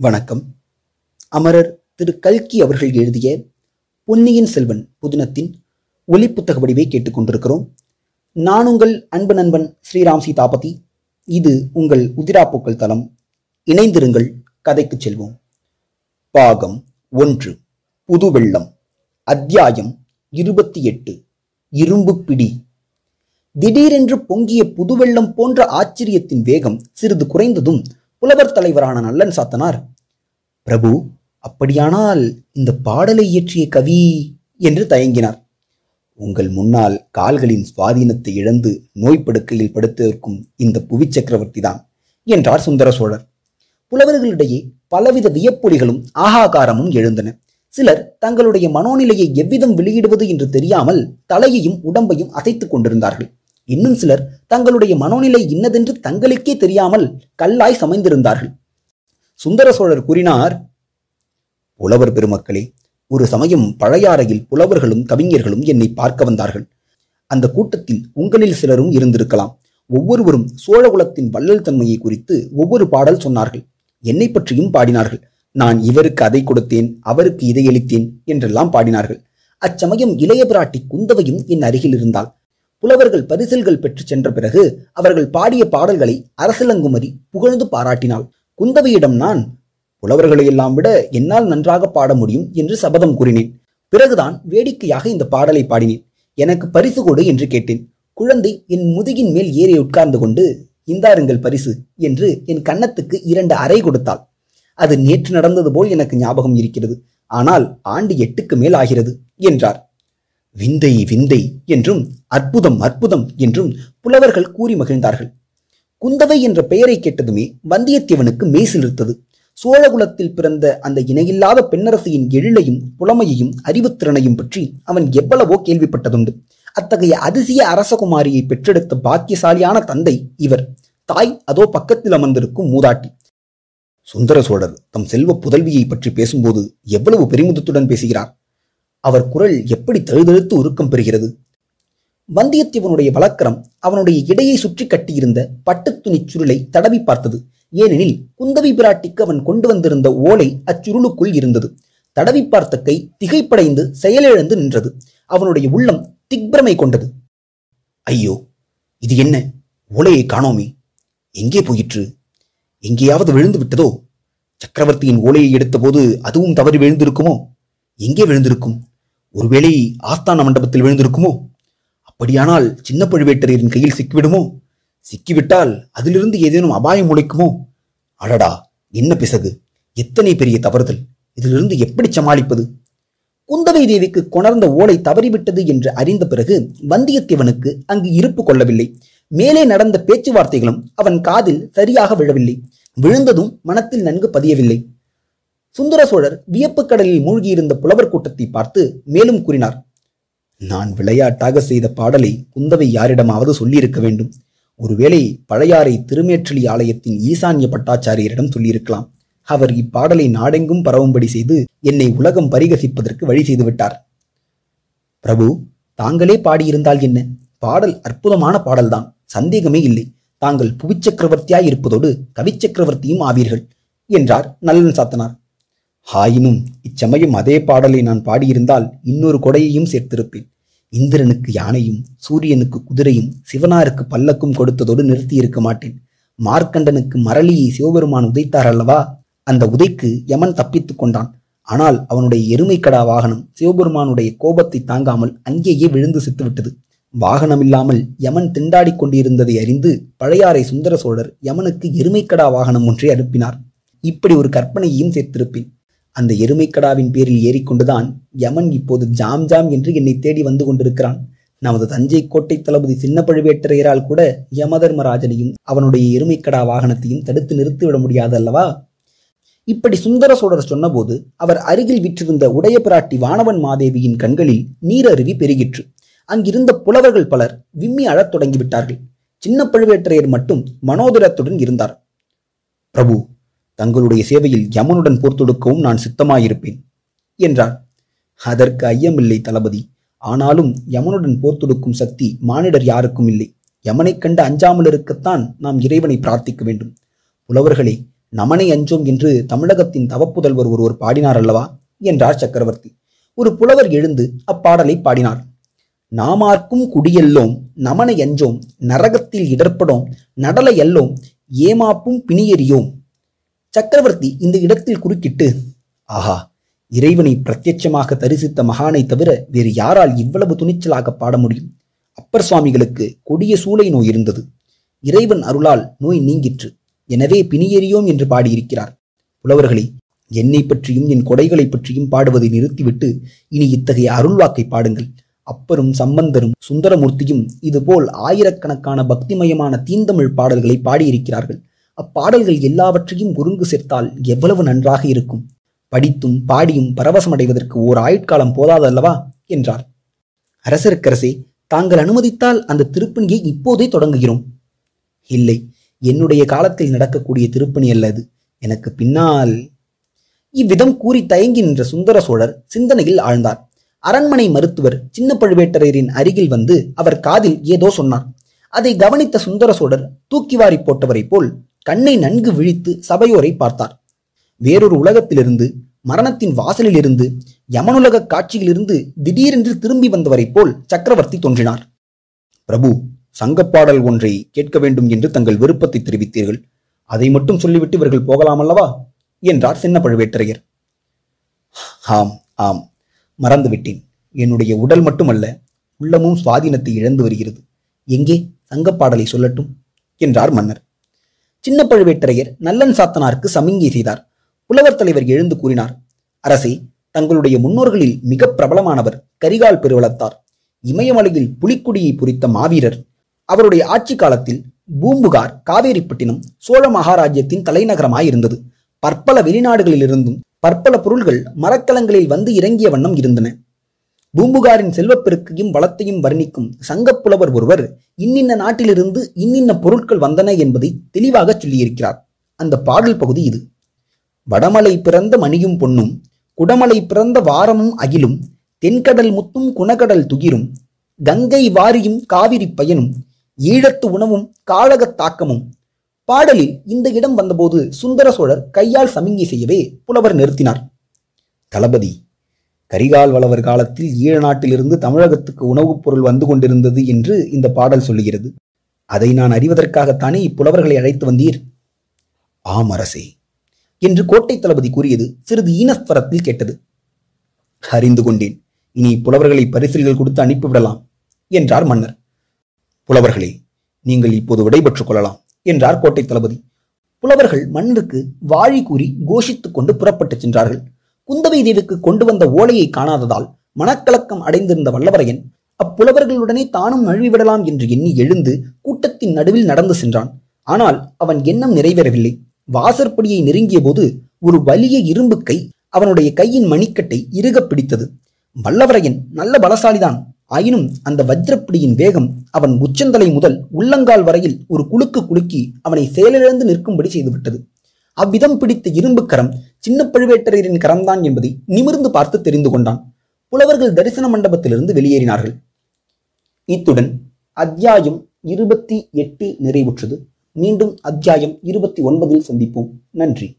வணக்கம். அமரர் திரு கல்கி அவர்கள் எழுதிய பொன்னியின் செல்வன் புதினத்தின் ஒலிப்புத்தக வடிவை கேட்டுக்கொண்டிருக்கிறோம் நான் உங்கள் அன்பு நண்பன் ஸ்ரீராம் சீதாபதி. இது உங்கள் உதிராப்பூக்கள் தளம். இணைந்திருங்கள் கதைக்கு செல்வோம். பாகம் ஒன்று புது வெள்ளம் அத்தியாயம் இருபத்தி எட்டு இரும்பு பிடி திடீரென்று பொங்கிய புதுவெள்ளம் போன்ற ஆச்சரியத்தின் வேகம் சிறிது குறைந்ததும் புலவர் தலைவரான நல்லன் சாத்தனார் பிரபு அப்படியானால் இந்த பாடலை இயற்றிய கவி என்று தயங்கினார். உங்கள் முன்னால் கால்களின் சுவாதீனத்தை இழந்து நோய்ப்படுக்கையில் படுத்திருக்கும் இந்த புவி சக்கரவர்த்தி தான் என்றார் சுந்தர சோழர். புலவர்களிடையே பலவித வியப்பொலிகளும் ஆகாகாரமும் எழுந்தன. சிலர் தங்களுடைய மனோநிலையை எவ்விதம் வெளியிடுவது என்று தெரியாமல் தலையையும் உடம்பையும் அசைத்துக் கொண்டிருந்தார்கள். இன்னும் சிலர் தங்களுடைய மனோநிலை இன்னதென்று தங்களுக்கே தெரியாமல் கல்லாய் சமைந்திருந்தார்கள். சுந்தர சோழர் கூறினார் புலவர் பெருமக்களே ஒரு சமயம் பழையாறையில் புலவர்களும் கவிஞர்களும் என்னை பார்க்க வந்தார்கள். அந்த கூட்டத்தில் உங்களில் சிலரும் இருந்திருக்கலாம். ஒவ்வொருவரும் சோழகுலத்தின் வள்ளல் தன்மையை குறித்து ஒவ்வொரு பாடல் சொன்னார்கள். என்னை பற்றியும் பாடினார்கள். நான் இவருக்கு அதை கொடுத்தேன் அவருக்கு இதை அளித்தேன் என்றெல்லாம் பாடினார்கள். அச்சமயம் இளைய பிராட்டி குந்தவையும் என் அருகில் இருந்தாள். புலவர்கள் பரிசில்கள் பெற்று சென்ற பிறகு அவர்கள் பாடிய பாடல்களை அரசலங்குமதி புகழ்ந்து பாராட்டினாள். குந்தவையிடம் நான் புலவர்களை எல்லாம் விட என்னால் நன்றாக பாட முடியும் என்று சபதம் கூறினேன். பிறகுதான் வேடிக்கையாக இந்த பாடலை பாடினேன். எனக்கு பரிசு கொடு என்று கேட்டேன். குழந்தை என் முதுகின் மேல் ஏறி உட்கார்ந்து கொண்டு இந்தாருங்கள் பரிசு என்று என் கன்னத்துக்கு இரண்டு அறை கொடுத்தாள். அது நேற்று நடந்தது போல் எனக்கு ஞாபகம் இருக்கிறது. ஆனால் ஆண்டு எட்டுக்கு மேல் ஆகிறது என்றார். விந்தை விந்தை என்றும் அற்புதம் அற்புதம் என்றும் புலவர்கள் கூறி மகிழ்ந்தார்கள். குந்தவை என்ற பெயரை கேட்டதுமே வந்தியத்தேவனுக்கு மெய்சிலிருத்தது சோழகுலத்தில் பிறந்த அந்த இணையில்லாத பெண்ணரசியின் எழிலையும் புலமையையும் அறிவுத்திறனையும் பற்றி அவன் எவ்வளவோ கேள்விப்பட்டதுண்டு. அத்தகைய அதிசய அரசகுமாரியை பெற்றெடுத்த பாக்கியசாலியான தந்தை இவர். தாய் அதோ பக்கத்தில் அமர்ந்திருக்கும் மூதாட்டி. சுந்தர சோழர் தம் செல்வ புதல்வியை பற்றி பேசும்போது எவ்வளவு பெருமிதத்துடன் பேசுகிறார். அவர் குரல் எப்படி தழுதழுத்து உருக்கம் பெறுகிறது? வந்தியத்தேவனுடைய வழக்கரம் அவனுடைய இடையை சுற்றி கட்டியிருந்த பட்டுத்துணி சுருளை தடவி பார்த்தது. ஏனெனில் குந்தவி பிராட்டிக்கு அவன் கொண்டு வந்திருந்த ஓலை அச்சுருளுக்குள் இருந்தது. தடவி பார்த்த கை திகைப்படைந்து செயலிழந்து நின்றது. அவனுடைய உள்ளம் திக்பிரமை கொண்டது. ஐயோ இது என்ன? ஓலையை காணோமே. எங்கே போயிற்று? எங்கேயாவது விழுந்து விட்டதோ? சக்கரவர்த்தியின் ஓலையை எடுத்தபோது அதுவும் தவறி விழுந்திருக்குமோ? எங்கே விழுந்திருக்கும்? ஒருவேளை ஆஸ்தான மண்டபத்தில் விழுந்திருக்குமோ? அப்படியானால் சின்ன பழுவேட்டரையரின் கையில் சிக்கிவிடுமோ? சிக்கிவிட்டால் அதிலிருந்து ஏதேனும் அபாயம் உழைக்குமோ அடடா என்ன பிசகு? எத்தனை பெரிய தவறுதல்? இதிலிருந்து எப்படி சமாளிப்பது? குந்தவை தேவிக்கு கொணர்ந்த ஓலை தவறிவிட்டது என்று அறிந்த பிறகு வந்தியத்தேவனுக்கு அங்கு இருப்பு கொள்ளவில்லை. மேலே நடந்த பேச்சுவார்த்தைகளும் அவன் காதில் சரியாக விழவில்லை. விழுந்ததும் மனத்தில் நன்கு பதியவில்லை. சுந்தர சோழர் வியப்புக்கடலில் மூழ்கியிருந்த புலவர் கூட்டத்தை பார்த்து மேலும் கூறினார் நான் விளையாட்டாக செய்த பாடலை குந்தவை யாரிடமாவது சொல்லியிருக்க வேண்டும். ஒருவேளை பழையாறை திருமேற்றலி ஆலயத்தின் ஈசான்ய பட்டாச்சாரியரிடம் சொல்லியிருக்கலாம். அவர் இப்பாடலை நாடெங்கும் பரவும்படி செய்து என்னை உலகம் பரிகசிப்பதற்கு வழி செய்துவிட்டார் பிரபு தாங்களே பாடியிருந்தால் என்ன? பாடல் அற்புதமான பாடல்தான். சந்தேகமே இல்லை. தாங்கள் புவிச்சக்கரவர்த்தியாய் இருப்பதோடு கவிச்சக்கரவர்த்தியும் ஆவீர்கள் என்றார் நல்லன் சாத்தனார். ஆயினும் இச்சமயம் அதே பாடலை நான் பாடியிருந்தால் இன்னொரு கொடையையும் சேர்த்திருப்பேன். இந்திரனுக்கு யானையும் சூரியனுக்கு குதிரையும் சிவனாருக்கு பல்லக்கும் கொடுத்ததோடு நிறுத்தி இருக்க மாட்டேன். மார்க்கண்டனுக்கு மரளியை சிவபெருமான் உதைத்தார் அல்லவா? அந்த உதைக்கு யமன் தப்பித்துக் கொண்டான். ஆனால் அவனுடைய எருமைக்கடா வாகனம் சிவபெருமானுடைய கோபத்தை தாங்காமல் அங்கேயே விழுந்து செத்துவிட்டது. வாகனமில்லாமல் யமன் திண்டாடிக் கொண்டிருந்ததை அறிந்து பழையாறை சுந்தர சோழர் யமனுக்கு எருமைக்கடா வாகனம் ஒன்றை அனுப்பினார். இப்படி ஒரு கற்பனையையும் சேர்த்திருப்பேன். அந்த எருமைக்கடாவின் பேரில் ஏறிக்கொண்டுதான் யமன் இப்போது ஜாம் ஜாம் என்று என்னை தேடி வந்து கொண்டிருக்கிறான். நமது தஞ்சை கோட்டை தளபதி சின்ன பழுவேட்டரையரால் கூட யமதர்மராஜனையும் அவனுடைய எருமைக்கடா வாகனத்தையும் தடுத்து நிறுத்திவிட முடியாது அல்லவா? இப்படி சுந்தர சோழர் சொன்னபோது அவர் அருகில் விற்றிருந்த உடைய பிராட்டி வானவன் மாதேவியின் கண்களில் நீரருவி பெருகிற்று. அங்கிருந்த புலவர்கள் பலர் விம்மி அழத் தொடங்கிவிட்டார்கள். சின்ன பழுவேட்டரையர் மட்டும் மனோதரத்துடன் இருந்தார். பிரபு தங்களுடைய சேவையில் யமனுடன் போர் தொடுக்கவும் நான் சித்தமாயிருப்பேன் என்றார் அதற்கு ஐயமில்லை தளபதி. ஆனாலும் யமனுடன் போர் தொடுக்கும் சக்தி மானிடர் யாருக்கும் இல்லை. யமனைக் கண்டு அஞ்சாமல் இருக்கத்தான் நாம் இறைவனை பிரார்த்திக்க வேண்டும். புலவர்களே நமனை அஞ்சோம் என்று தமிழகத்தின் தவப்புதல்வர் ஒருவர் பாடினார் அல்லவா? என்றார் சக்கரவர்த்தி. ஒரு புலவர் எழுந்து அப்பாடலை பாடினார். நாமார்க்கும் குடியெல்லோம் நமனை அஞ்சோம் நரகத்தில் இடர்படோம் நடலை அல்லோம் ஏமாப்பும் பிணியறியோம் சக்கரவர்த்தி இந்த இடத்தில் குறுக்கிட்டு ஆஹா இறைவனை பிரத்யட்சமாக தரிசித்த மகானை தவிர வேறு யாரால் இவ்வளவு துணிச்சலாக பாட முடியும்? அப்பர் சுவாமிகளுக்கு கொடிய சூளை நோய் இருந்தது. இறைவன் அருளால் நோய் நீங்கிற்று. எனவே பிணியறியோம் என்று பாடியிருக்கிறார். புலவர்களே என்னை பற்றியும் என் கொடைகளை பற்றியும் பாடுவதை நிறுத்திவிட்டு இனி இத்தகைய அருள்வாக்கை பாடுங்கள். அப்பரும் சம்பந்தரும் சுந்தரமூர்த்தியும் இதுபோல் ஆயிரக்கணக்கான பக்திமயமான தீந்தமிழ் பாடல்களை பாடியிருக்கிறார்கள். அப்பாடல்கள் எல்லாவற்றையும் ஒருங்கு சேர்த்தால் எவ்வளவு நன்றாக இருக்கும்? படித்தும் பாடியும் பரவசமடைவதற்கு ஓர் ஆயுட்காலம் போதாதல்லவா? என்றார். அரசருக்கரசே தாங்கள் அனுமதித்தால் அந்த திருப்பணியை இப்போதே தொடங்குகிறோம். இல்லை என்னுடைய காலத்தில் நடக்கக்கூடிய திருப்பணி அல்லது எனக்கு பின்னால் இவ்விதம் கூறி தயங்கி நின்ற சுந்தர சோழர் சிந்தனையில் ஆழ்ந்தார். அரண்மனை மருத்துவர் சின்ன பழுவேட்டரையரின் அருகில் வந்து அவர் காதில் ஏதோ சொன்னார். அதை கவனித்த சுந்தர சோழர் தூக்கி வாரி போட்டவரைப் போல் கண்ணை நன்கு விழித்து சபையோரை பார்த்தார். வேறொரு உலகத்திலிருந்து மரணத்தின் வாசலிலிருந்து யமனுலக காட்சியிலிருந்து திடீரென்று திரும்பி வந்தவரைப் போல் சக்கரவர்த்தி தோன்றினார். பிரபு சங்கப்பாடல் ஒன்றை கேட்க வேண்டும் என்று தங்கள் விருப்பத்தை தெரிவித்தீர்கள். அதை மட்டும் சொல்லிவிட்டு இவர்கள் போகலாம் அல்லவா என்றார் சின்ன பழுவேட்டரையர். ஆம் ஆம் மறந்துவிட்டேன். என்னுடைய உடல் மட்டுமல்ல உள்ளமும் சுவாதீனத்தை இழந்து வருகிறது. எங்கே? சங்கப்பாடலை சொல்லட்டும் என்றார் மன்னர். சின்ன பழுவேட்டரையர் நல்லன் சாத்தனாருக்கு சமிங்கை செய்தார். புலவர் தலைவர் எழுந்து கூறினார் அரசே தங்களுடைய முன்னோர்களில் மிக பிரபலமானவர் கரிகால் பெருவளத்தார். இமயமலையில் புலிக்குடியை பொறித்த மாவீரர். அவருடைய ஆட்சி காலத்தில் பூம்புகார் காவேரிப்பட்டினம் சோழ மகாராஜ்யத்தின் தலைநகரமாயிருந்தது. பற்பல வெளிநாடுகளிலிருந்தும் பற்பல பொருள்கள் மரக்கலங்களில் வந்து இறங்கிய வண்ணம் இருந்தன. பூம்புகாரின் செல்வப்பெருக்கையும் வளத்தையும் வர்ணிக்கும் சங்கப்புலவர் ஒருவர் இன்னின்ன நாட்டிலிருந்து இன்னின்ன பொருட்கள் வந்தன என்பதை தெளிவாக சொல்லியிருக்கிறார். அந்த பாடல் பகுதி இது. வடமலை பிறந்த மணியும் பொன்னும் குடமலை பிறந்த வாரமும் அகிலும் தென்கடல் முத்தும் குணகடல் துகிரும் கங்கை வாரியும் காவிரி பயனும் ஈழத்து உணவும் காழகத் தாக்கமும். பாடலில் இந்த இடம் வந்தபோது சுந்தர சோழர் கையால் சமிங்கை செய்யவே புலவர் நிறுத்தினார். தளபதி கரிகால் வளவர் காலத்தில் ஈழ நாட்டிலிருந்து தமிழகத்துக்கு உணவுப் பொருள் வந்து கொண்டிருந்தது என்று இந்த பாடல் சொல்லுகிறது. அதை நான் அறிவதற்காகத்தானே இப்புலவர்களை அழைத்து வந்தீர்? ஆம் அரசே என்று கோட்டை தளபதி கூறியது சிறிது ஈனஸ்வரத்தில் கேட்டது. அறிந்து கொண்டேன் இனி புலவர்களை பரிசில்கள் கொடுத்து அனுப்பிவிடலாம் என்றார் மன்னர். புலவர்களே நீங்கள் இப்போது விடைபெற்றுக் கொள்ளலாம் என்றார் கோட்டை தளபதி. புலவர்கள் மன்னருக்கு வாழி கூறி கோஷித்துக் கொண்டு புறப்பட்டுச் சென்றார்கள். குந்தவை தேவிக்கு கொண்டு வந்த ஓலையை காணாததால் மனக்கலக்கம் அடைந்திருந்த வல்லவரையன் அப்புலவர்களுடனே தானும் நழுவிவிடலாம் என்று எண்ணி எழுந்து கூட்டத்தின் நடுவில் நடந்து சென்றான். ஆனால் அவன் எண்ணம் நிறைவேறவில்லை. வாசற்படியை நெருங்கிய போது ஒரு வலிய இரும்பு கை அவனுடைய கையின் மணிக்கட்டை இறுகப் பிடித்தது. வல்லவரையன் நல்ல பலசாலிதான். ஆயினும் அந்த வஜ்ரப்பிடியின் வேகம் அவன் உச்சந்தலை முதல் உள்ளங்கால் வரையில் ஒரு குலுக்கு குலுக்கி அவனை செயலிழந்து நிற்கும்படி செய்துவிட்டது. அவ்விதம் பிடித்த இரும்பு கரம் சின்ன பழுவேட்டரையரின் கரம்தான் என்பதை நிமிர்ந்து பார்த்து தெரிந்து கொண்டான். புலவர்கள் தரிசன மண்டபத்திலிருந்து வெளியேறினார்கள். இத்துடன் அத்தியாயம் இருபத்தி எட்டு நிறைவுற்றது. மீண்டும் அத்தியாயம் இருபத்தி ஒன்பதில் சந்திப்போம். நன்றி.